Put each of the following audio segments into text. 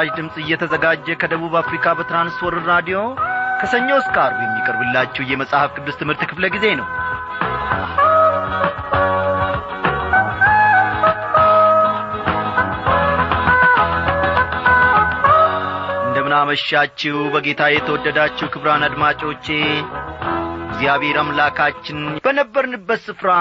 ለምሥራች ድምፅ እየተዘጋጀ ከደቡብ አፍሪካ በትራንስወርር ራዲዮ ከሰኞ እስከ አርብ የሚቀርብላችሁ የመጽሐፍ ቅዱስ ትምህርት ክፍለ ጊዜ ነው። እንደምናመሻችሁ በጌታ የተወደዳችሁ ክብራን አድማጮቼ እግዚአብሔር አምላካችን በነበርንበት ስፍራ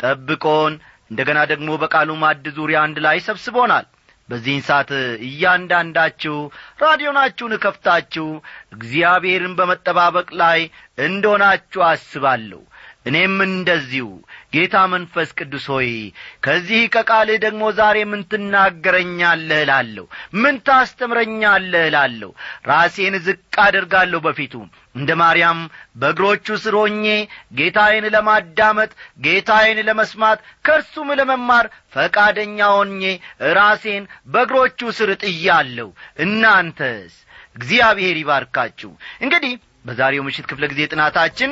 ጠብቆን እንደ ገና ደግሞ በቃሉ ማድ ዙሪያ አንድ ላይ ሰብስቦናል በዚህን ሰዓት እያንዳንዳችሁ ራዲዮናችሁን እከፍታችሁ እግዚአብሔርን በመጠባበቅ ላይ እንደሆናችሁ አስባለሁ እኔም እንደዚሁ። ጌታ መንፈስ ቅዱስ ሆይ ከዚህ ከቃልህ ደግሞ ዛሬ ምን ትናገረኛለህ እላለሁ? ምን ታስተምረኛለህ እላለሁ? ራሴን ዝቅ አደርጋለሁ በፊቱ። እንደ ማርያም በእግሮቹ ስር ሆኜ ጌታዬን ለማዳመጥ ጌታዬን ለመስማት ከእርሱም ለመማር ፈቃደኛ ሆኜ ራሴን በእግሮቹ ስር ጥያለሁ። እናንተስ? እግዚአብሔር ይባርካችሁ። እንግዲህ በዛሬው ምሽት ክፍለ ጊዜ ጥናታችን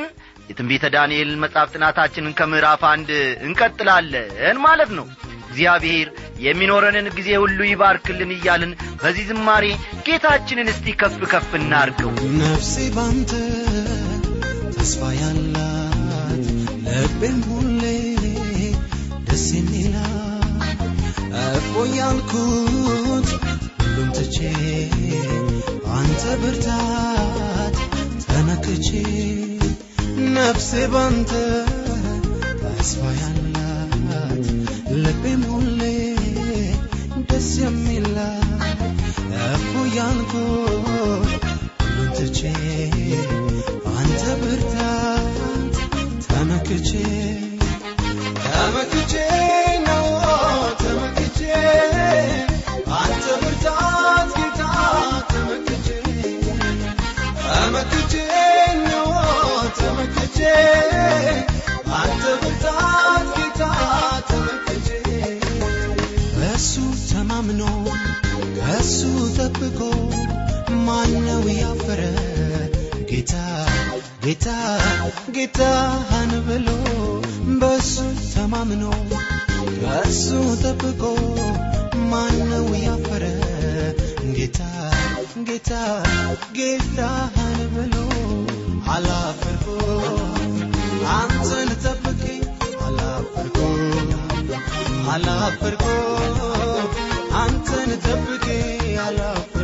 የትንቢተ ዳንኤል መጽሐፍ ጥናታችንን ከምዕራፍ አንድ እንቀጥላለን ማለት ነው። እግዚአብሔር የሚኖረንን ጊዜ ሁሉ ይባርክልን እያልን በዚህ ዝማሬ ጌታችንን እስቲ ከፍ ከፍ እናርገው ነፍሴ ባንተ ተስፋ ያላት ልቤም ሁሌ ደስ የሚላት እፎ ያልኩት ሁሉም ትቼ አንተ ብርታት ተመክቼ ነፍሴ ባንተ ተስፋ ያላት ልቤም ሁሌ ደስ የሚላት እፎ ያልኩት ሁሉን ትቼ አንተ ብርታት ተመክቼ ጠብቆ ማነው ያፈረ? ጌታ ጌታ ጌታህን ብሎ በሱ ተማምኖ ከሱ ጠብቆ ማነው ያፈረ? ጌታ ጌታ ጌታህን ብሎ አላፈርኩ። አንተን ጠብቄ አላፈርኩ አላፈርኩ። አንተን ጠብቄ አላፈርኩ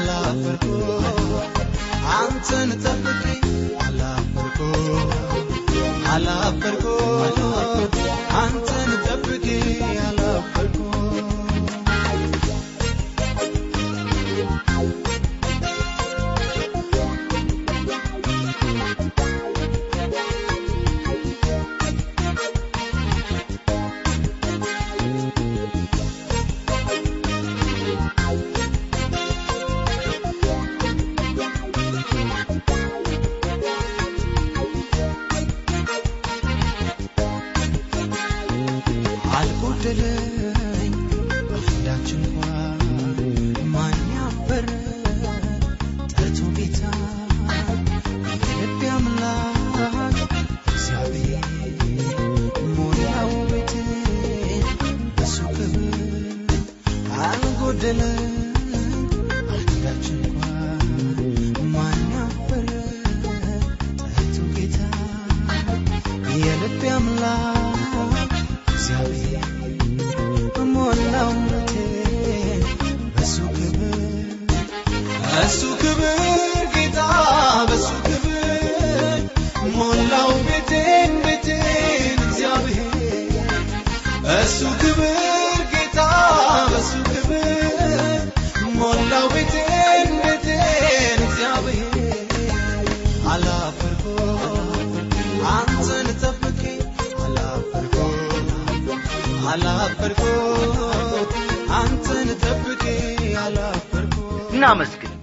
አላፈርኩ። አንተን ጠብቄ አላፈርኩ። አላፈርኩ። አንተን ጠብቄ እናመስግን።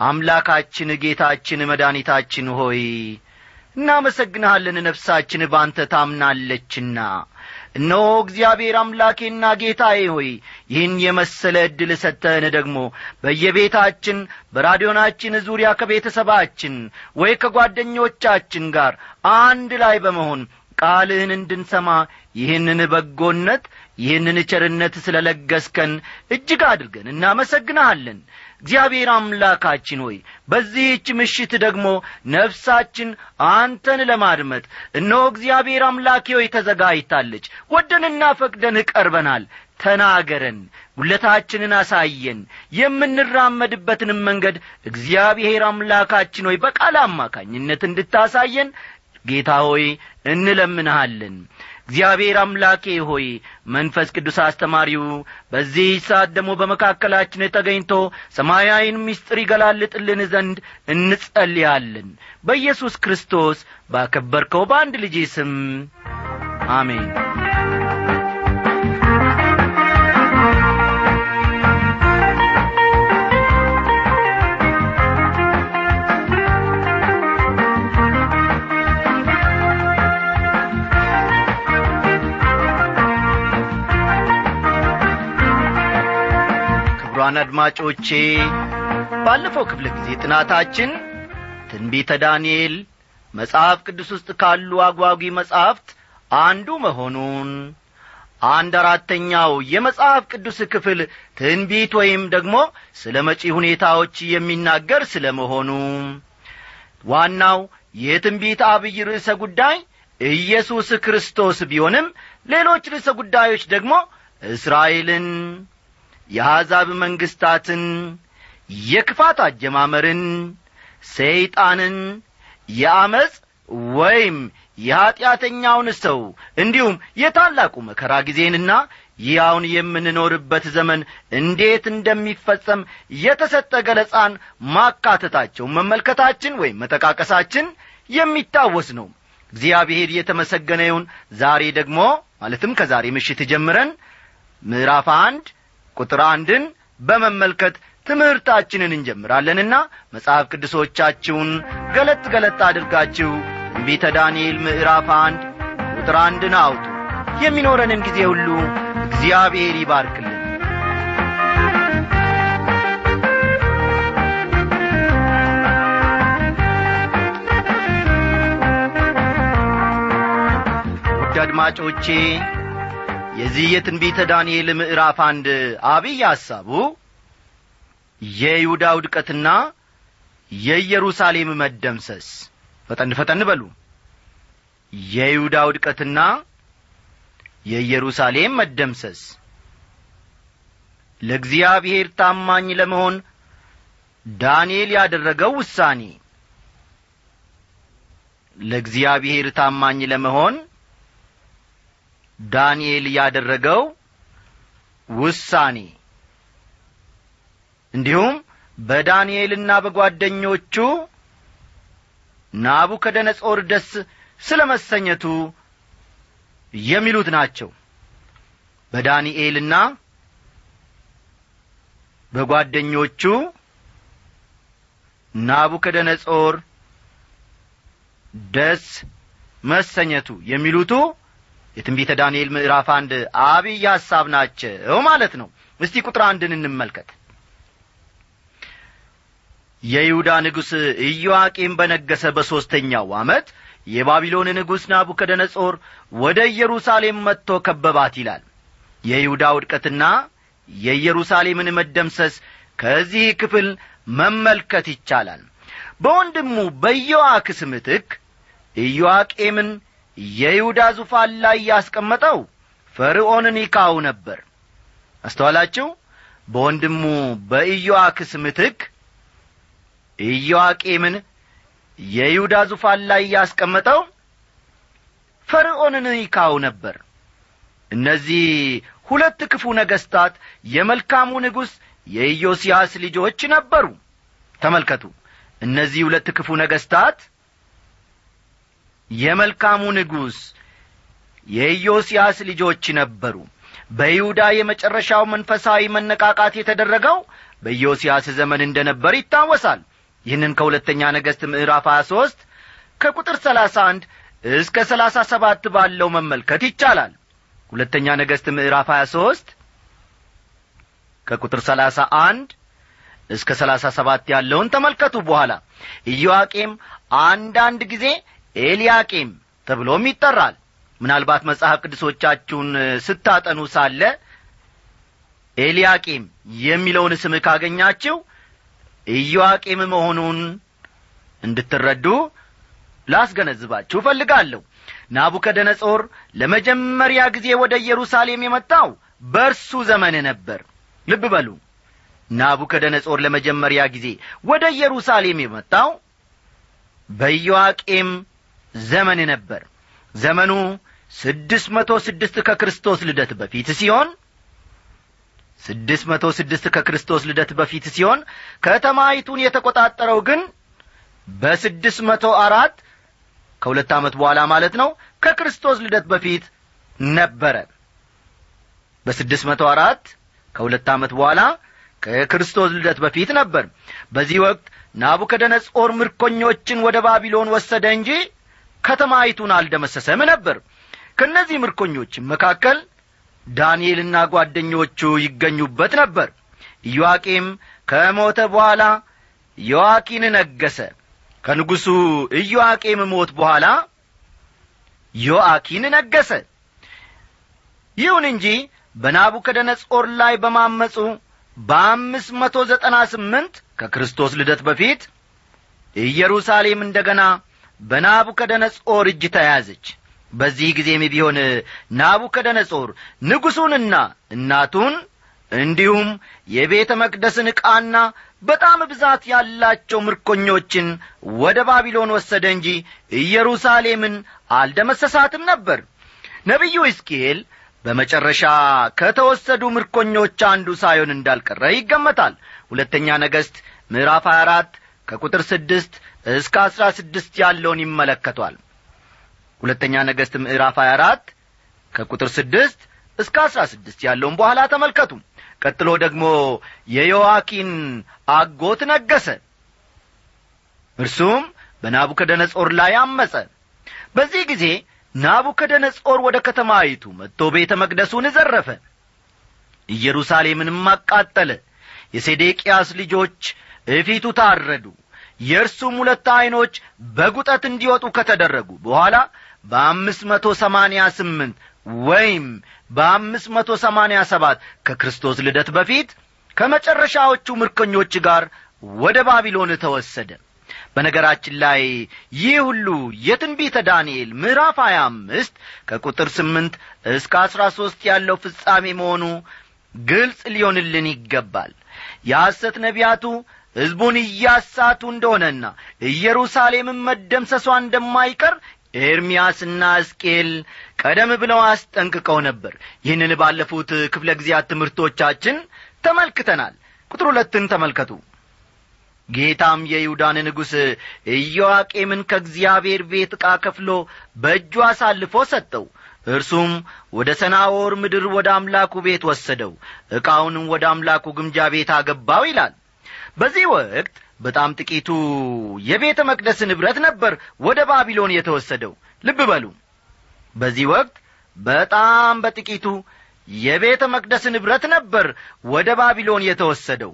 አምላካችን ጌታችን መድኃኒታችን ሆይ እናመሰግንሃለን። ነፍሳችን ባንተ ታምናለችና እነሆ እግዚአብሔር አምላኬና ጌታዬ ሆይ ይህን የመሰለ ዕድል ሰጥተህን ደግሞ በየቤታችን በራዲዮናችን ዙሪያ ከቤተሰባችን ወይ ከጓደኞቻችን ጋር አንድ ላይ በመሆን ቃልህን እንድንሰማ ይህንን በጎነት ይህንን ቸርነት ስለ ለገስከን እጅግ አድርገን እናመሰግንሃለን። እግዚአብሔር አምላካችን ሆይ በዚህች ምሽት ደግሞ ነፍሳችን አንተን ለማድመጥ እነሆ እግዚአብሔር አምላኬ ሆይ ተዘጋጅታለች። ወደንና ፈቅደን ቀርበናል። ተናገረን ጉለታችንን አሳየን። የምንራመድበትንም መንገድ እግዚአብሔር አምላካችን ሆይ በቃል አማካኝነት እንድታሳየን ጌታ ሆይ እንለምንሃለን። እግዚአብሔር አምላኬ ሆይ መንፈስ ቅዱስ አስተማሪው በዚህ ሰዓት ደግሞ በመካከላችን ተገኝቶ ሰማያዊን ምስጢር ይገላልጥልን ዘንድ እንጸልያለን። በኢየሱስ ክርስቶስ ባከበርከው በአንድ ልጅ ስም አሜን ክቡራን አድማጮቼ። ባለፈው ክፍለ ጊዜ ጥናታችን ትንቢተ ዳንኤል መጽሐፍ ቅዱስ ውስጥ ካሉ አጓጊ መጻሕፍት አንዱ መሆኑን አንድ አራተኛው የመጽሐፍ ቅዱስ ክፍል ትንቢት ወይም ደግሞ ስለ መጪ ሁኔታዎች የሚናገር ስለ መሆኑ ዋናው የትንቢት አብይ ርዕሰ ጉዳይ ኢየሱስ ክርስቶስ ቢሆንም ሌሎች ርዕሰ ጉዳዮች ደግሞ እስራኤልን የአሕዛብ መንግሥታትን የክፋት አጀማመርን ሰይጣንን የአመፅ ወይም የኀጢአተኛውን ሰው እንዲሁም የታላቁ መከራ ጊዜንና አሁን የምንኖርበት ዘመን እንዴት እንደሚፈጸም የተሰጠ ገለጻን ማካተታቸው መመልከታችን ወይም መጠቃቀሳችን የሚታወስ ነው። እግዚአብሔር የተመሰገነ ይሁን ዛሬ ደግሞ ማለትም ከዛሬ ምሽት ጀምረን ምዕራፍ አንድ ቁጥር አንድን በመመልከት ትምህርታችንን እንጀምራለንና መጽሐፍ ቅዱሶቻችሁን ገለጥ ገለጥ አድርጋችሁ ትንቢተ ዳንኤል ምዕራፍ አንድ ቁጥር አንድን አውጡ። የሚኖረንን ጊዜ ሁሉ እግዚአብሔር ይባርክልን። አድማጮቼ የዚህ የትንቢተ ዳንኤል ምዕራፍ አንድ አብይ ሐሳቡ የይሁዳ ውድቀትና የኢየሩሳሌም መደምሰስ። ፈጠን ፈጠን በሉ። የይሁዳ ውድቀትና የኢየሩሳሌም መደምሰስ። ለእግዚአብሔር ታማኝ ለመሆን ዳንኤል ያደረገው ውሳኔ። ለእግዚአብሔር ታማኝ ለመሆን ዳንኤል ያደረገው ውሳኔ። እንዲሁም በዳንኤልና በጓደኞቹ ናቡከደነጾር ደስ ስለ መሰኘቱ የሚሉት ናቸው። በዳንኤልና በጓደኞቹ ናቡከደነጾር ደስ መሰኘቱ የሚሉቱ የትንቢተ ዳንኤል ምዕራፍ አንድ አብይ ሐሳብ ናቸው ማለት ነው። እስቲ ቁጥር አንድን እንመልከት። የይሁዳ ንጉሥ ኢዮአቄም በነገሰ በሦስተኛው ዓመት የባቢሎን ንጉሥ ናቡከደነጾር ወደ ኢየሩሳሌም መጥቶ ከበባት ይላል። የይሁዳ ውድቀትና የኢየሩሳሌምን መደምሰስ ከዚህ ክፍል መመልከት ይቻላል። በወንድሙ በኢዮአክስ ምትክ ኢዮአቄምን የይሁዳ ዙፋን ላይ ያስቀመጠው ፈርዖን ኒካው ነበር። አስተዋላችሁ? በወንድሙ በኢዮአክስ ምትክ ኢዮአቄምን የይሁዳ ዙፋን ላይ ያስቀመጠው ፈርዖን ኒካው ነበር። እነዚህ ሁለት ክፉ ነገሥታት የመልካሙ ንጉሥ የኢዮስያስ ልጆች ነበሩ። ተመልከቱ። እነዚህ ሁለት ክፉ ነገሥታት የመልካሙ ንጉሥ የኢዮስያስ ልጆች ነበሩ። በይሁዳ የመጨረሻው መንፈሳዊ መነቃቃት የተደረገው በኢዮስያስ ዘመን እንደ ነበር ይታወሳል። ይህንን ከሁለተኛ ነገሥት ምዕራፍ 23 ከቁጥር 31 እስከ 37 ባለው መመልከት ይቻላል። ሁለተኛ ነገሥት ምዕራፍ 23 ከቁጥር 31 እስከ 37 ያለውን ተመልከቱ በኋላ። ኢዮአቄም አንዳንድ ጊዜ ኤልያቄም ተብሎም ይጠራል። ምናልባት መጽሐፍ ቅዱሶቻችሁን ስታጠኑ ሳለ ኤልያቄም የሚለውን ስም ካገኛችሁ ኢዮአቄም መሆኑን እንድትረዱ ላስገነዝባችሁ እፈልጋለሁ። ናቡከደነጾር ለመጀመሪያ ጊዜ ወደ ኢየሩሳሌም የመጣው በእርሱ ዘመን ነበር። ልብ በሉ። ናቡከደነጾር ለመጀመሪያ ጊዜ ወደ ኢየሩሳሌም የመጣው በኢዮአቄም ዘመን ነበር ዘመኑ ስድስት መቶ ስድስት ከክርስቶስ ልደት በፊት ሲሆን ስድስት መቶ ስድስት ከክርስቶስ ልደት በፊት ሲሆን ከተማይቱን የተቈጣጠረው ግን በስድስት መቶ አራት ከሁለት ዓመት በኋላ ማለት ነው ከክርስቶስ ልደት በፊት ነበረ። በስድስት መቶ አራት ከሁለት ዓመት በኋላ ከክርስቶስ ልደት በፊት ነበር። በዚህ ወቅት ናቡከደነጾር ምርኮኞችን ወደ ባቢሎን ወሰደ እንጂ ከተማይቱን አልደመሰሰም ነበር። ከእነዚህ ምርኮኞችም መካከል ዳንኤልና ጓደኞቹ ይገኙበት ነበር። ኢዮአቄም ከሞተ በኋላ ዮአኪን ነገሰ። ከንጉሡ ኢዮአቄም ሞት በኋላ ዮአኪን ነገሰ። ይሁን እንጂ በናቡከደነጾር ላይ በማመፁ በአምስት መቶ ዘጠና ስምንት ከክርስቶስ ልደት በፊት ኢየሩሳሌም እንደ ገና በናቡከደነጾር እጅ ተያዘች። በዚህ ጊዜም ቢሆን ናቡከደነጾር ንጉሡንና እናቱን እንዲሁም የቤተ መቅደስን ዕቃና በጣም ብዛት ያላቸው ምርኮኞችን ወደ ባቢሎን ወሰደ እንጂ ኢየሩሳሌምን አልደመሰሳትም ነበር። ነቢዩ ሕዝቅኤል በመጨረሻ ከተወሰዱ ምርኮኞች አንዱ ሳይሆን እንዳልቀረ ይገመታል። ሁለተኛ ነገሥት ምዕራፍ 24 ከቁጥር ስድስት እስከ አሥራ ስድስት ያለውን ይመለከቷል። ሁለተኛ ነገሥት ምዕራፍ 24 ከቁጥር ስድስት እስከ አሥራ ስድስት ያለውን በኋላ ተመልከቱ። ቀጥሎ ደግሞ የዮዋኪን አጎት ነገሰ እርሱም በናቡከደነጾር ላይ አመፀ። በዚህ ጊዜ ናቡከደነጾር ወደ ከተማይቱ መጥቶ ቤተ መቅደሱን ዘረፈ። ኢየሩሳሌምንም አቃጠለ። የሴዴቅያስ ልጆች እፊቱ ታረዱ የእርሱም ሁለት ዐይኖች በጉጠት እንዲወጡ ከተደረጉ በኋላ በአምስት መቶ ሰማንያ ስምንት ወይም በአምስት መቶ ሰማንያ ሰባት ከክርስቶስ ልደት በፊት ከመጨረሻዎቹ ምርኮኞች ጋር ወደ ባቢሎን ተወሰደ። በነገራችን ላይ ይህ ሁሉ የትንቢተ ዳንኤል ምዕራፍ ሀያ አምስት ከቁጥር ስምንት እስከ አሥራ ሦስት ያለው ፍጻሜ መሆኑ ግልጽ ሊሆንልን ይገባል። የሐሰት ነቢያቱ ሕዝቡን እያሳቱ እንደሆነና ኢየሩሳሌምን መደምሰሷ እንደማይቀር ኤርምያስና ሕዝቅኤል ቀደም ብለው አስጠንቅቀው ነበር። ይህንን ባለፉት ክፍለ ጊዜያት ትምህርቶቻችን ተመልክተናል። ቁጥር ሁለትን ተመልከቱ። ጌታም የይሁዳን ንጉሥ ኢዮአቄምን ከእግዚአብሔር ቤት ዕቃ ከፍሎ በእጁ አሳልፎ ሰጠው። እርሱም ወደ ሰናወር ምድር ወደ አምላኩ ቤት ወሰደው። ዕቃውንም ወደ አምላኩ ግምጃ ቤት አገባው ይላል በዚህ ወቅት በጣም ጥቂቱ የቤተ መቅደስ ንብረት ነበር ወደ ባቢሎን የተወሰደው። ልብ በሉ። በዚህ ወቅት በጣም በጥቂቱ የቤተ መቅደስ ንብረት ነበር ወደ ባቢሎን የተወሰደው።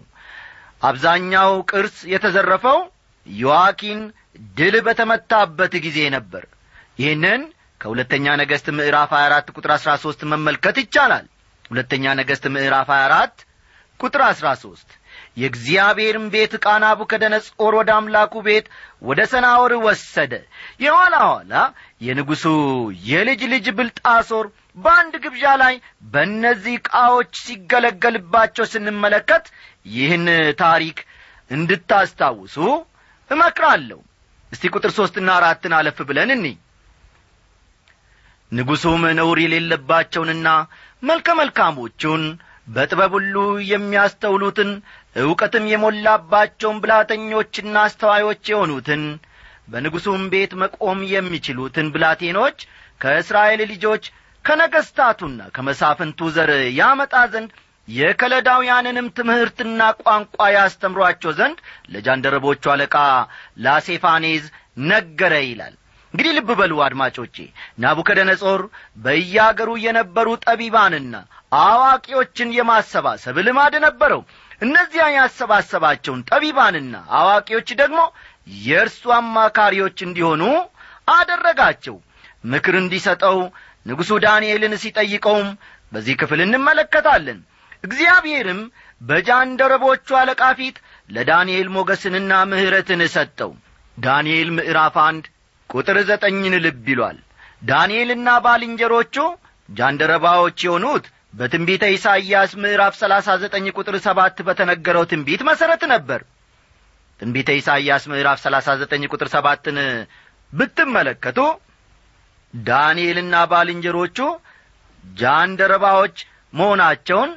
አብዛኛው ቅርስ የተዘረፈው ዮዋኪን ድል በተመታበት ጊዜ ነበር። ይህንን ከሁለተኛ ነገሥት ምዕራፍ 24 ቁጥር 13 መመልከት ይቻላል። ሁለተኛ ነገሥት ምዕራፍ 24 ቁጥር 13 የእግዚአብሔርን ቤት ዕቃ ናቡከደነጾር ወደ አምላኩ ቤት ወደ ሰናወር ወሰደ። የኋላ ኋላ የንጉሡ የልጅ ልጅ ብልጣሶር በአንድ ግብዣ ላይ በእነዚህ ዕቃዎች ሲገለገልባቸው ስንመለከት ይህን ታሪክ እንድታስታውሱ እመክራለሁ። እስቲ ቁጥር ሦስትና አራትን አለፍ ብለን እኒ። ንጉሡም ነውር የሌለባቸውንና መልከ መልካሞቹን በጥበብ ሁሉ የሚያስተውሉትን ዕውቀትም የሞላባቸውን ብላተኞችና አስተዋዮች የሆኑትን በንጉሡም ቤት መቆም የሚችሉትን ብላቴኖች ከእስራኤል ልጆች ከነገሥታቱና ከመሳፍንቱ ዘር ያመጣ ዘንድ የከለዳውያንንም ትምህርትና ቋንቋ ያስተምሯቸው ዘንድ ለጃንደረቦቹ አለቃ ላሴፋኔዝ ነገረ ይላል። እንግዲህ ልብ በሉ አድማጮቼ ናቡከደነጾር በያገሩ የነበሩ ጠቢባንና አዋቂዎችን የማሰባሰብ ልማድ ነበረው እነዚያ ያሰባሰባቸውን ጠቢባንና አዋቂዎች ደግሞ የእርሱ አማካሪዎች እንዲሆኑ አደረጋቸው። ምክር እንዲሰጠው ንጉሡ ዳንኤልን ሲጠይቀውም በዚህ ክፍል እንመለከታለን። እግዚአብሔርም በጃንደረቦቹ አለቃ ፊት ለዳንኤል ሞገስንና ምሕረትን ሰጠው። ዳንኤል ምዕራፍ አንድ ቁጥር ዘጠኝን ልብ ይሏል። ዳንኤልና ባልንጀሮቹ ጃንደረባዎች የሆኑት በትንቢተ ኢሳይያስ ምዕራፍ ሰላሳ ዘጠኝ ቁጥር ሰባት በተነገረው ትንቢት መሠረት ነበር። ትንቢተ ኢሳይያስ ምዕራፍ ሰላሳ ዘጠኝ ቁጥር ሰባትን ብትመለከቱ ዳንኤልና ባልንጀሮቹ ጃንደረባዎች መሆናቸውን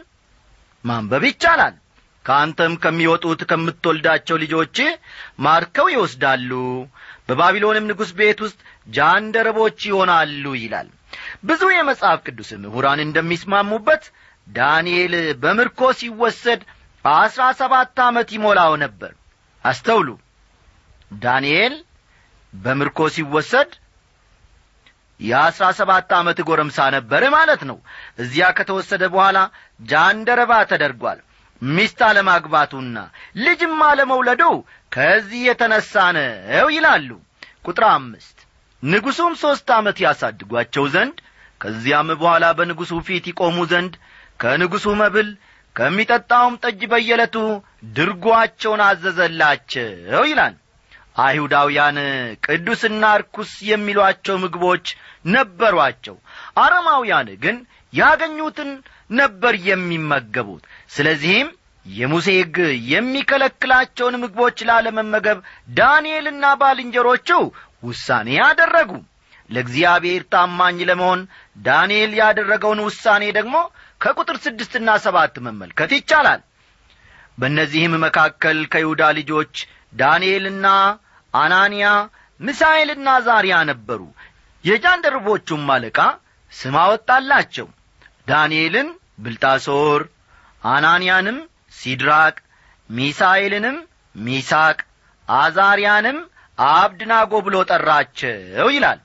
ማንበብ ይቻላል። ከአንተም ከሚወጡት ከምትወልዳቸው ልጆች ማርከው ይወስዳሉ። በባቢሎንም ንጉሥ ቤት ውስጥ ጃንደረቦች ይሆናሉ ይላል ብዙ የመጽሐፍ ቅዱስ ምሁራን እንደሚስማሙበት ዳንኤል በምርኮ ሲወሰድ አስራ ሰባት ዓመት ይሞላው ነበር። አስተውሉ። ዳንኤል በምርኮ ሲወሰድ የአስራ ሰባት ዓመት ጎረምሳ ነበር ማለት ነው። እዚያ ከተወሰደ በኋላ ጃንደረባ ተደርጓል። ሚስት አለማግባቱና ልጅም አለመውለዱ ከዚህ የተነሣ ነው ይላሉ። ቁጥር አምስት። ንጉሡም ሦስት ዓመት ያሳድጓቸው ዘንድ ከዚያም በኋላ በንጉሡ ፊት ይቆሙ ዘንድ ከንጉሡ መብል ከሚጠጣውም ጠጅ በየለቱ ድርጓቸውን አዘዘላቸው ይላል። አይሁዳውያን ቅዱስና ርኩስ የሚሏቸው ምግቦች ነበሯቸው። አረማውያን ግን ያገኙትን ነበር የሚመገቡት። ስለዚህም የሙሴ ሕግ የሚከለክላቸውን ምግቦች ላለመመገብ ዳንኤልና ባልንጀሮቹ ውሳኔ አደረጉ ለእግዚአብሔር ታማኝ ለመሆን ዳንኤል ያደረገውን ውሳኔ ደግሞ ከቁጥር ስድስትና ሰባት መመልከት ይቻላል። በእነዚህም መካከል ከይሁዳ ልጆች ዳንኤልና አናንያ ሚሳኤልና ዛሪያ ነበሩ። የጃንደርቦቹም አለቃ ስም አወጣላቸው። ዳንኤልን ብልጣሶር አናንያንም ሲድራቅ ሚሳኤልንም ሚሳቅ አዛርያንም አብድናጎ ብሎ ጠራቸው ይላል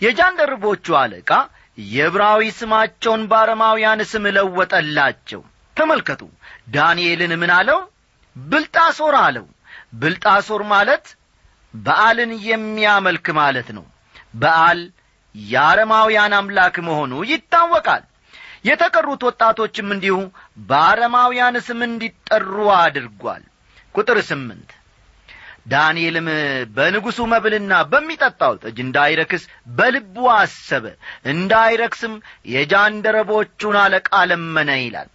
የጃንደርቦቹ አለቃ የብራዊ ስማቸውን በአረማውያን ስም ለወጠላቸው። ተመልከቱ ዳንኤልን ምን አለው? ብልጣሶር አለው። ብልጣሶር ማለት በዓልን የሚያመልክ ማለት ነው። በዓል የአረማውያን አምላክ መሆኑ ይታወቃል። የተቀሩት ወጣቶችም እንዲሁ በአረማውያን ስም እንዲጠሩ አድርጓል። ቁጥር ስምንት ዳንኤልም በንጉሡ መብልና በሚጠጣው ጠጅ እንዳይረክስ በልቡ አሰበ። እንዳይረክስም የጃንደረቦቹን አለቃ ለመነ ይላል።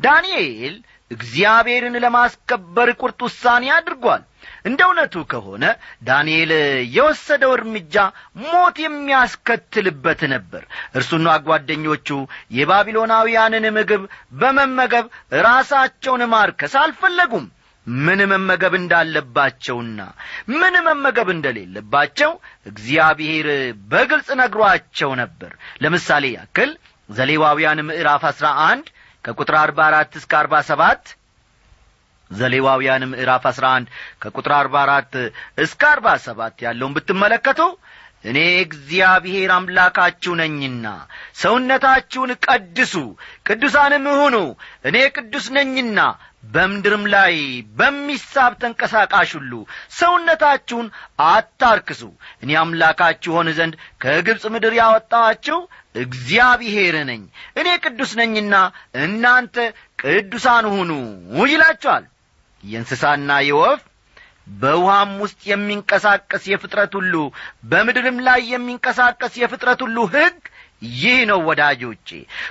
ዳንኤል እግዚአብሔርን ለማስከበር ቁርጥ ውሳኔ አድርጓል። እንደ እውነቱ ከሆነ ዳንኤል የወሰደው እርምጃ ሞት የሚያስከትልበት ነበር። እርሱና ጓደኞቹ የባቢሎናውያንን ምግብ በመመገብ ራሳቸውን ማርከስ አልፈለጉም ምን መመገብ እንዳለባቸውና ምን መመገብ እንደሌለባቸው እግዚአብሔር በግልጽ ነግሯቸው ነበር። ለምሳሌ ያክል ዘሌዋውያን ምዕራፍ አሥራ አንድ ከቁጥር አርባ አራት እስከ አርባ ሰባት ዘሌዋውያን ምዕራፍ አሥራ አንድ ከቁጥር አርባ አራት እስከ አርባ ሰባት ያለውን ብትመለከቱ እኔ እግዚአብሔር አምላካችሁ ነኝና ሰውነታችሁን ቀድሱ ቅዱሳንም ሁኑ እኔ ቅዱስ ነኝና በምድርም ላይ በሚሳብ ተንቀሳቃሽ ሁሉ ሰውነታችሁን አታርክሱ። እኔ አምላካችሁ ሆን ዘንድ ከግብፅ ምድር ያወጣኋችሁ እግዚአብሔር ነኝ። እኔ ቅዱስ ነኝና እናንተ ቅዱሳን ሁኑ ይላችኋል። የእንስሳና የወፍ በውሃም ውስጥ የሚንቀሳቀስ የፍጥረት ሁሉ በምድርም ላይ የሚንቀሳቀስ የፍጥረት ሁሉ ሕግ ይህ ነው ወዳጆቼ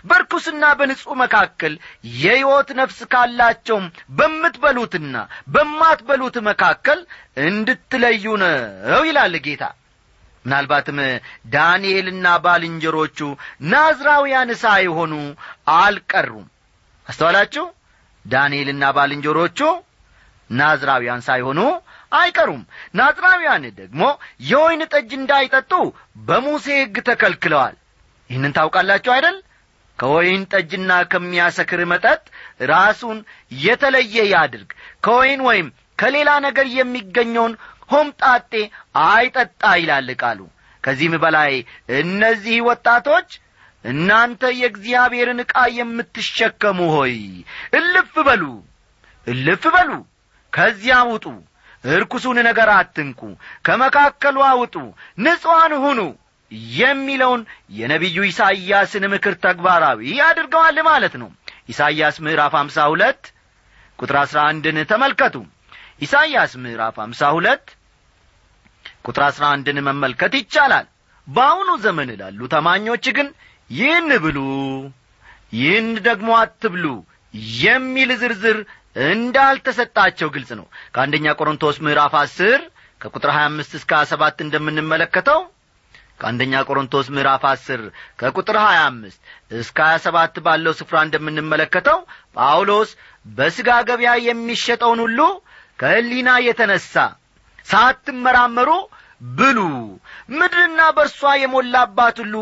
በርኩስና በንጹሕ መካከል የሕይወት ነፍስ ካላቸውም በምትበሉትና በማትበሉት መካከል እንድትለዩ ነው ይላል ጌታ። ምናልባትም ዳንኤልና ባልንጀሮቹ ናዝራውያን ሳይሆኑ አልቀሩም። አስተዋላችሁ? ዳንኤልና ባልንጀሮቹ ናዝራውያን ሳይሆኑ አይቀሩም። ናዝራውያን ደግሞ የወይን ጠጅ እንዳይጠጡ በሙሴ ሕግ ተከልክለዋል ይህንን ታውቃላችሁ አይደል? ከወይን ጠጅና ከሚያሰክር መጠጥ ራሱን የተለየ ያድርግ። ከወይን ወይም ከሌላ ነገር የሚገኘውን ሆምጣጤ አይጠጣ ይላል ቃሉ። ከዚህም በላይ እነዚህ ወጣቶች እናንተ የእግዚአብሔርን ዕቃ የምትሸከሙ ሆይ እልፍ በሉ እልፍ በሉ። ከዚያ ውጡ እርኩሱን ነገር አትንኩ ከመካከሉ አውጡ ንጹሐን ሁኑ የሚለውን የነቢዩ ኢሳይያስን ምክር ተግባራዊ አድርገዋል ማለት ነው። ኢሳይያስ ምዕራፍ አምሳ ሁለት ቁጥር አሥራ አንድን ተመልከቱ። ኢሳይያስ ምዕራፍ አምሳ ሁለት ቁጥር አሥራ አንድን መመልከት ይቻላል። በአሁኑ ዘመን ላሉ ተማኞች ግን ይህን ብሉ ይህን ደግሞ አትብሉ የሚል ዝርዝር እንዳልተሰጣቸው ግልጽ ነው። ከአንደኛ ቆሮንቶስ ምዕራፍ አስር ከቁጥር ሀያ አምስት እስከ ሀያ ሰባት እንደምንመለከተው ከአንደኛ ቆሮንቶስ ምዕራፍ አስር ከቁጥር ሀያ አምስት እስከ ሀያ ሰባት ባለው ስፍራ እንደምንመለከተው ጳውሎስ በሥጋ ገበያ የሚሸጠውን ሁሉ ከሕሊና የተነሣ ሳትመራመሩ ብሉ። ምድርና በእርሷ የሞላባት ሁሉ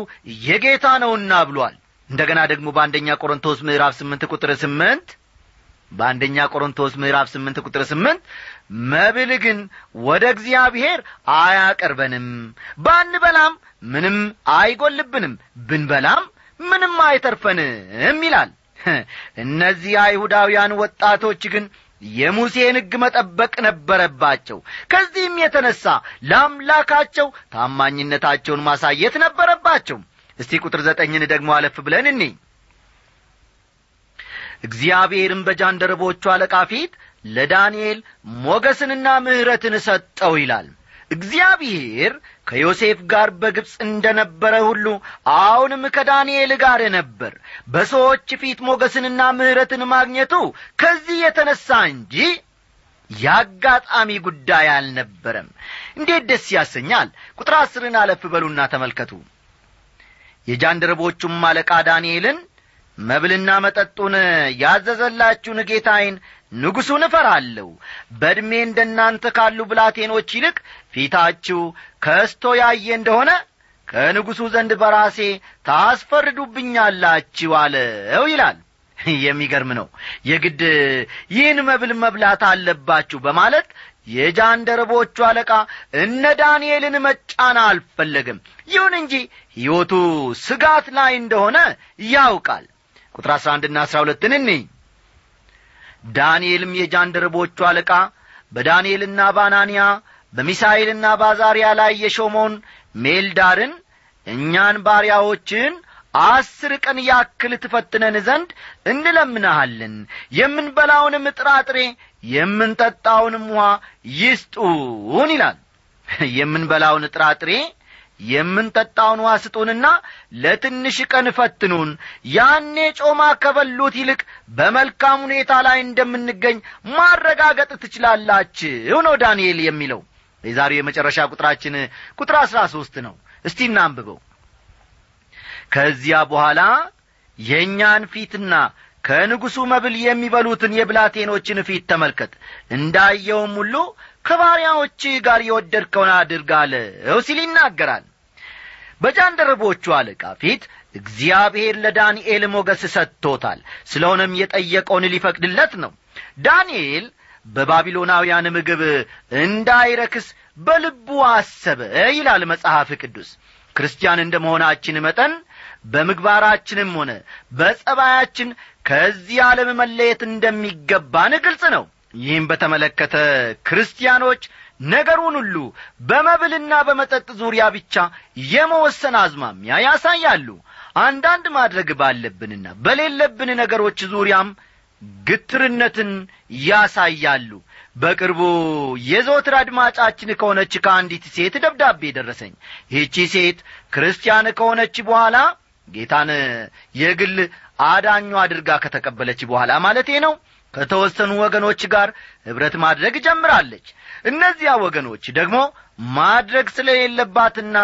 የጌታ ነውና ብሏል። እንደገና ደግሞ በአንደኛ ቆሮንቶስ ምዕራፍ ስምንት ቁጥር ስምንት በአንደኛ ቆሮንቶስ ምዕራፍ ስምንት ቁጥር ስምንት መብል ግን ወደ እግዚአብሔር አያቀርበንም። ባንበላም ምንም አይጐልብንም ብንበላም ምንም አይተርፈንም ይላል። እነዚህ አይሁዳውያን ወጣቶች ግን የሙሴን ሕግ መጠበቅ ነበረባቸው። ከዚህም የተነሣ ለአምላካቸው ታማኝነታቸውን ማሳየት ነበረባቸው። እስቲ ቁጥር ዘጠኝን ደግሞ አለፍ ብለን እኔ እግዚአብሔርም በጃንደረቦቹ አለቃ ፊት ለዳንኤል ሞገስንና ምሕረትን ሰጠው ይላል። እግዚአብሔር ከዮሴፍ ጋር በግብፅ እንደ ነበረ ሁሉ አሁንም ከዳንኤል ጋር ነበር። በሰዎች ፊት ሞገስንና ምሕረትን ማግኘቱ ከዚህ የተነሣ እንጂ የአጋጣሚ ጉዳይ አልነበረም። እንዴት ደስ ያሰኛል! ቁጥር አስርን አለፍ በሉና ተመልከቱ። የጃንደረቦቹም አለቃ ዳንኤልን መብልና መጠጡን ያዘዘላችሁን ጌታዬን ንጉሡን እፈራለሁ። በዕድሜ እንደ እናንተ ካሉ ብላቴኖች ይልቅ ፊታችሁ ከስቶ ያየ እንደሆነ ከንጉሡ ዘንድ በራሴ ታስፈርዱብኛላችሁ አለው ይላል። የሚገርም ነው። የግድ ይህን መብል መብላት አለባችሁ በማለት የጃንደረቦቹ አለቃ እነ ዳንኤልን መጫና አልፈለግም ይሁን እንጂ ሕይወቱ ስጋት ላይ እንደሆነ ያውቃል ቁጥር አሥራ አንድና አሥራ ሁለትን እኔ ዳንኤልም የጃንደረቦቹ አለቃ በዳንኤልና በአናንያ በሚሳኤልና በአዛርያ ላይ የሾመውን ሜልዳርን እኛን ባሪያዎችን አስር ቀን ያክል ትፈትነን ዘንድ እንለምንሃለን። የምንበላውንም ጥራጥሬ የምንጠጣውንም ውሃ ይስጡን ይላል። የምንበላውን ጥራጥሬ የምንጠጣውን ውሃ ስጡንና ለትንሽ ቀን ፈትኑን። ያኔ ጮማ ከበሉት ይልቅ በመልካም ሁኔታ ላይ እንደምንገኝ ማረጋገጥ ትችላላችሁ ነው ዳንኤል የሚለው። የዛሬው የመጨረሻ ቁጥራችን ቁጥር አሥራ ሦስት ነው። እስቲ እናንብበው። ከዚያ በኋላ የእኛን ፊትና ከንጉሡ መብል የሚበሉትን የብላቴኖችን ፊት ተመልከት። እንዳየውም ሁሉ ከባሪያዎች ጋር የወደድከውን አድርግ አለው ሲል ይናገራል። በጃንደረቦቹ አለቃ ፊት እግዚአብሔር ለዳንኤል ሞገስ ሰጥቶታል። ስለሆነም የጠየቀውን ሊፈቅድለት ነው። ዳንኤል በባቢሎናውያን ምግብ እንዳይረክስ በልቡ አሰበ ይላል መጽሐፍ ቅዱስ። ክርስቲያን እንደ መሆናችን መጠን በምግባራችንም ሆነ በጸባያችን ከዚህ ዓለም መለየት እንደሚገባን ግልጽ ነው ይህም በተመለከተ ክርስቲያኖች ነገሩን ሁሉ በመብልና በመጠጥ ዙሪያ ብቻ የመወሰን አዝማሚያ ያሳያሉ። አንዳንድ ማድረግ ባለብንና በሌለብን ነገሮች ዙሪያም ግትርነትን ያሳያሉ። በቅርቡ የዘወትር አድማጫችን ከሆነች ከአንዲት ሴት ደብዳቤ ደረሰኝ። ይህቺ ሴት ክርስቲያን ከሆነች በኋላ ጌታን የግል አዳኙ አድርጋ ከተቀበለች በኋላ ማለቴ ነው ከተወሰኑ ወገኖች ጋር ኅብረት ማድረግ ጀምራለች። እነዚያ ወገኖች ደግሞ ማድረግ ስለሌለባትና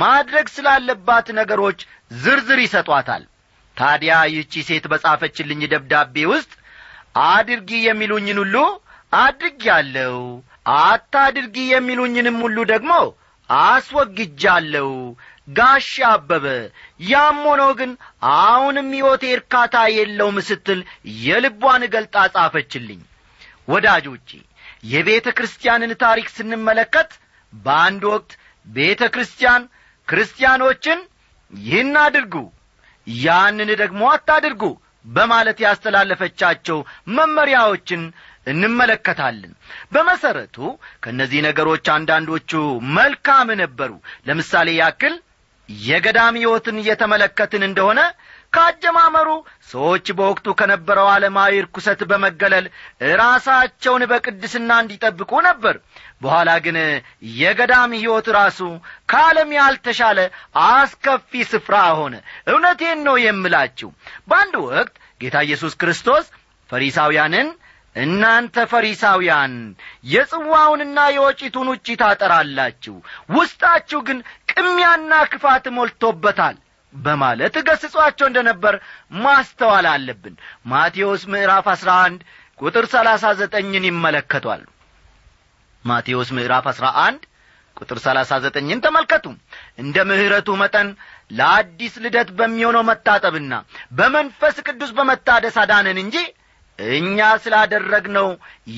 ማድረግ ስላለባት ነገሮች ዝርዝር ይሰጧታል። ታዲያ ይህቺ ሴት በጻፈችልኝ ደብዳቤ ውስጥ አድርጊ የሚሉኝን ሁሉ አድርጊያለሁ አታድርጊ የሚሉኝንም ሁሉ ደግሞ አስወግጃለሁ ጋሽ አበበ። ያም ሆኖ ግን አሁንም ሕይወቴ እርካታ የለውም ስትል የልቧን ገልጣ ጻፈችልኝ። ወዳጆቼ የቤተ ክርስቲያንን ታሪክ ስንመለከት በአንድ ወቅት ቤተ ክርስቲያን ክርስቲያኖችን ይህን አድርጉ ያንን ደግሞ አታድርጉ በማለት ያስተላለፈቻቸው መመሪያዎችን እንመለከታለን። በመሰረቱ ከእነዚህ ነገሮች አንዳንዶቹ መልካም ነበሩ። ለምሳሌ ያክል የገዳም ሕይወትን እየተመለከትን እንደሆነ ካጀማመሩ ሰዎች በወቅቱ ከነበረው ዓለማዊ ርኩሰት በመገለል ራሳቸውን በቅድስና እንዲጠብቁ ነበር። በኋላ ግን የገዳም ሕይወት ራሱ ከዓለም ያልተሻለ አስከፊ ስፍራ ሆነ። እውነቴን ነው የምላችሁ። በአንድ ወቅት ጌታ ኢየሱስ ክርስቶስ ፈሪሳውያንን እናንተ ፈሪሳውያን የጽዋውንና የወጪቱን ውጪ ታጠራላችሁ ውስጣችሁ ግን ቅሚያና ክፋት ሞልቶበታል በማለት ገስጿቸው እንደ ነበር ማስተዋል አለብን። ማቴዎስ ምዕራፍ አሥራ አንድ ቁጥር ሰላሳ ዘጠኝን ይመለከቷል። ማቴዎስ ምዕራፍ አሥራ አንድ ቁጥር ሰላሳ ዘጠኝን ተመልከቱ። እንደ ምሕረቱ መጠን ለአዲስ ልደት በሚሆነው መታጠብና በመንፈስ ቅዱስ በመታደስ አዳነን እንጂ እኛ ስላደረግነው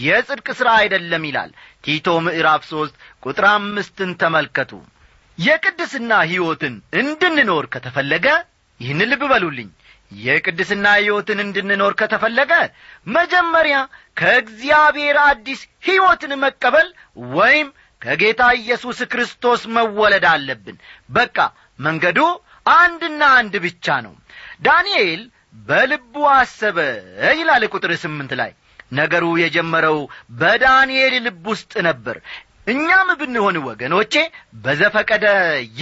የጽድቅ ሥራ አይደለም ይላል ቲቶ ምዕራፍ ሦስት ቁጥር አምስትን ተመልከቱ። የቅድስና ሕይወትን እንድንኖር ከተፈለገ ይህን ልብ በሉልኝ። የቅድስና ሕይወትን እንድንኖር ከተፈለገ መጀመሪያ ከእግዚአብሔር አዲስ ሕይወትን መቀበል ወይም ከጌታ ኢየሱስ ክርስቶስ መወለድ አለብን። በቃ መንገዱ አንድና አንድ ብቻ ነው። ዳንኤል በልቡ አሰበ ይላል ቁጥር ስምንት ላይ። ነገሩ የጀመረው በዳንኤል ልብ ውስጥ ነበር። እኛም ብንሆን ወገኖቼ በዘፈቀደ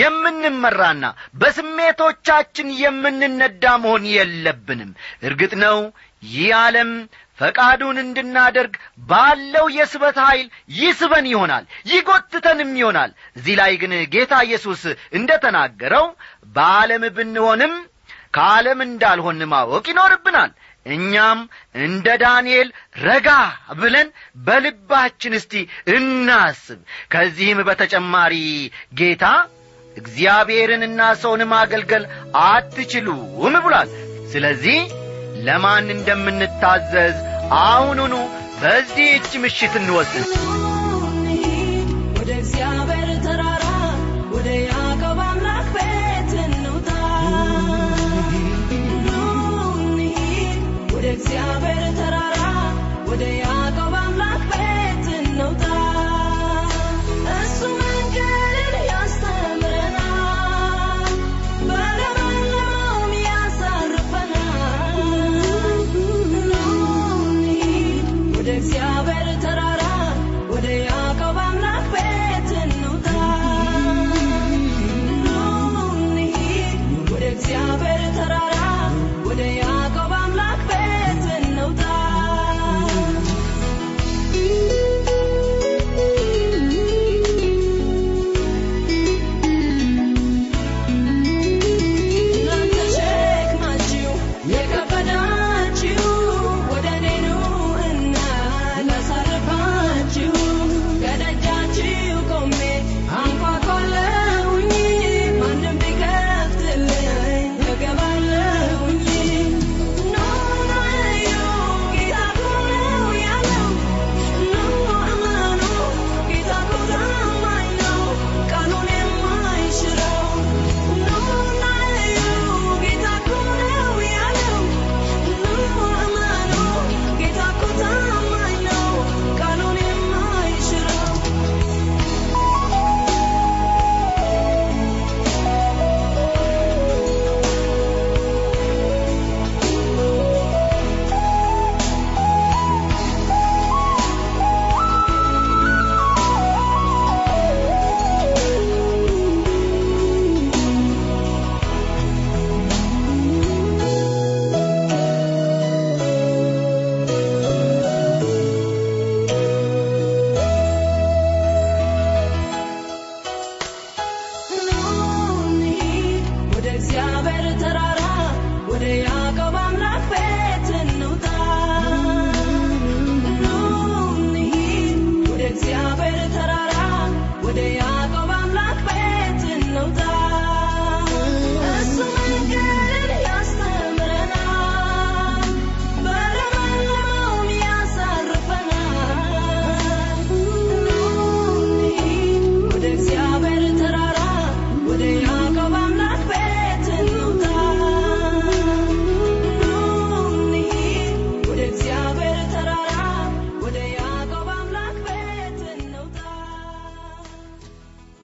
የምንመራና በስሜቶቻችን የምንነዳ መሆን የለብንም። እርግጥ ነው ይህ ዓለም ፈቃዱን እንድናደርግ ባለው የስበት ኀይል ይስበን ይሆናል ይጐትተንም ይሆናል። እዚህ ላይ ግን ጌታ ኢየሱስ እንደ ተናገረው በዓለም ብንሆንም ከዓለም እንዳልሆን ማወቅ ይኖርብናል። እኛም እንደ ዳንኤል ረጋ ብለን በልባችን እስቲ እናስብ። ከዚህም በተጨማሪ ጌታ እግዚአብሔርንና ሰውን ማገልገል አትችሉም ብሏል። ስለዚህ ለማን እንደምንታዘዝ አሁኑኑ በዚህች ምሽት እንወስን እግዚአብሔር ተራራ